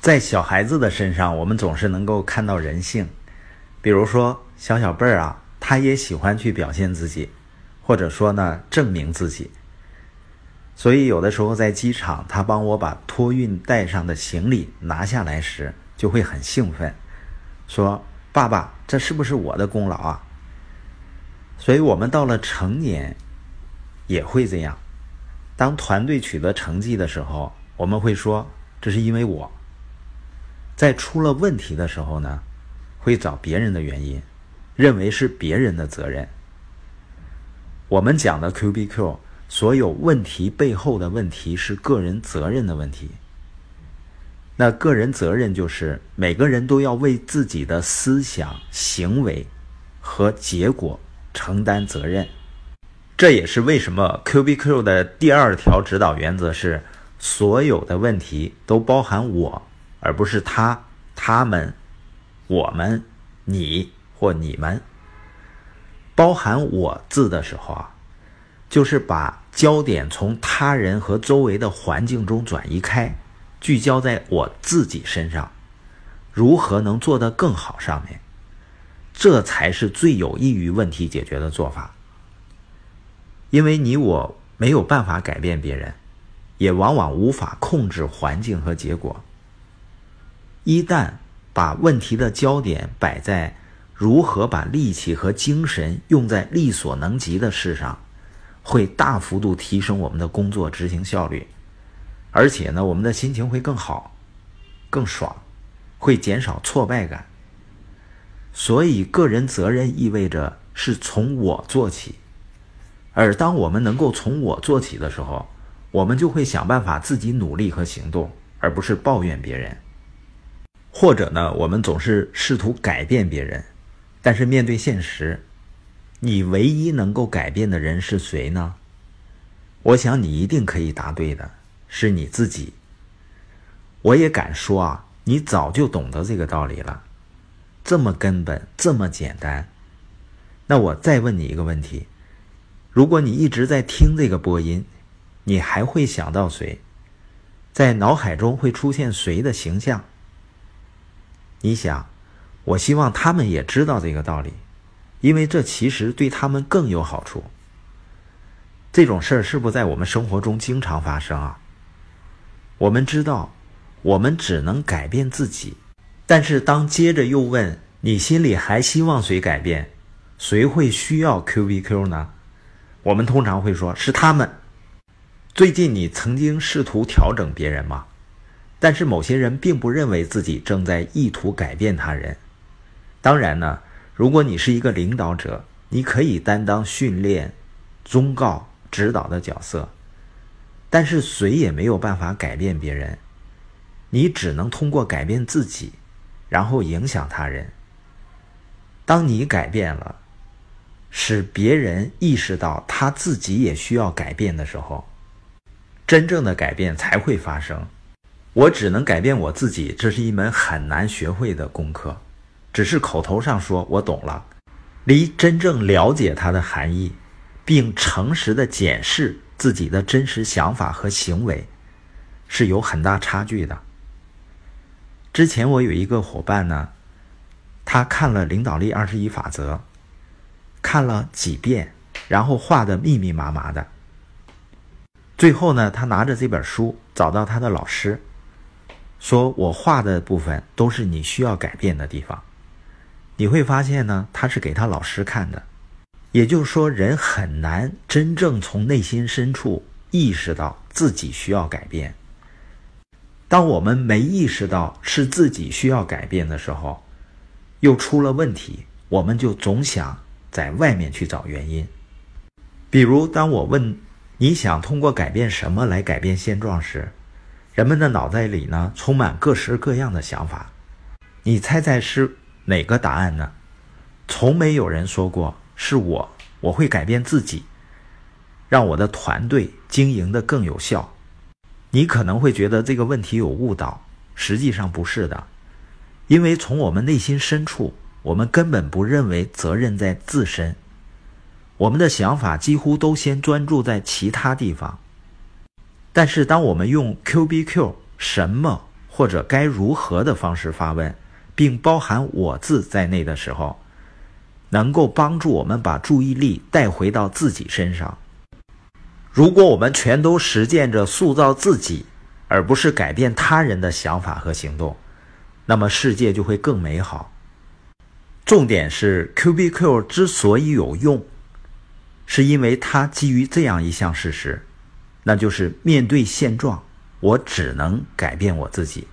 在小孩子的身上，我们总是能够看到人性。比如说，小小辈儿啊，他也喜欢去表现自己，或者说呢，证明自己。所以，有的时候在机场，他帮我把托运带上的行李拿下来时，就会很兴奋，说：“爸爸，这是不是我的功劳啊？”所以，我们到了成年，也会这样。当团队取得成绩的时候，我们会说：“这是因为我。”在出了问题的时候呢，会找别人的原因，认为是别人的责任。我们讲的 Q B Q，所有问题背后的问题是个人责任的问题。那个人责任就是每个人都要为自己的思想、行为和结果承担责任。这也是为什么 Q B Q 的第二条指导原则是：所有的问题都包含我。而不是他、他们、我们、你或你们，包含“我”字的时候啊，就是把焦点从他人和周围的环境中转移开，聚焦在我自己身上，如何能做得更好上面，这才是最有益于问题解决的做法。因为你我没有办法改变别人，也往往无法控制环境和结果。一旦把问题的焦点摆在如何把力气和精神用在力所能及的事上，会大幅度提升我们的工作执行效率，而且呢，我们的心情会更好、更爽，会减少挫败感。所以，个人责任意味着是从我做起，而当我们能够从我做起的时候，我们就会想办法自己努力和行动，而不是抱怨别人。或者呢，我们总是试图改变别人，但是面对现实，你唯一能够改变的人是谁呢？我想你一定可以答对的，是你自己。我也敢说啊，你早就懂得这个道理了，这么根本，这么简单。那我再问你一个问题：如果你一直在听这个播音，你还会想到谁？在脑海中会出现谁的形象？你想，我希望他们也知道这个道理，因为这其实对他们更有好处。这种事儿是不是在我们生活中经常发生啊？我们知道，我们只能改变自己，但是当接着又问你心里还希望谁改变，谁会需要 QVQ 呢？我们通常会说是他们。最近你曾经试图调整别人吗？但是某些人并不认为自己正在意图改变他人。当然呢，如果你是一个领导者，你可以担当训练、忠告、指导的角色。但是谁也没有办法改变别人，你只能通过改变自己，然后影响他人。当你改变了，使别人意识到他自己也需要改变的时候，真正的改变才会发生。我只能改变我自己，这是一门很难学会的功课。只是口头上说我懂了，离真正了解它的含义，并诚实的检视自己的真实想法和行为，是有很大差距的。之前我有一个伙伴呢，他看了《领导力二十一法则》，看了几遍，然后画的密密麻麻的。最后呢，他拿着这本书找到他的老师。说我画的部分都是你需要改变的地方，你会发现呢，他是给他老师看的，也就是说，人很难真正从内心深处意识到自己需要改变。当我们没意识到是自己需要改变的时候，又出了问题，我们就总想在外面去找原因。比如，当我问你想通过改变什么来改变现状时，人们的脑袋里呢，充满各式各样的想法。你猜猜是哪个答案呢？从没有人说过是我，我会改变自己，让我的团队经营的更有效。你可能会觉得这个问题有误导，实际上不是的，因为从我们内心深处，我们根本不认为责任在自身，我们的想法几乎都先专注在其他地方。但是，当我们用 Q B Q 什么或者该如何的方式发问，并包含“我”字在内的时候，能够帮助我们把注意力带回到自己身上。如果我们全都实践着塑造自己，而不是改变他人的想法和行动，那么世界就会更美好。重点是 Q B Q 之所以有用，是因为它基于这样一项事实，那就是面对现状，我只能改变我自己。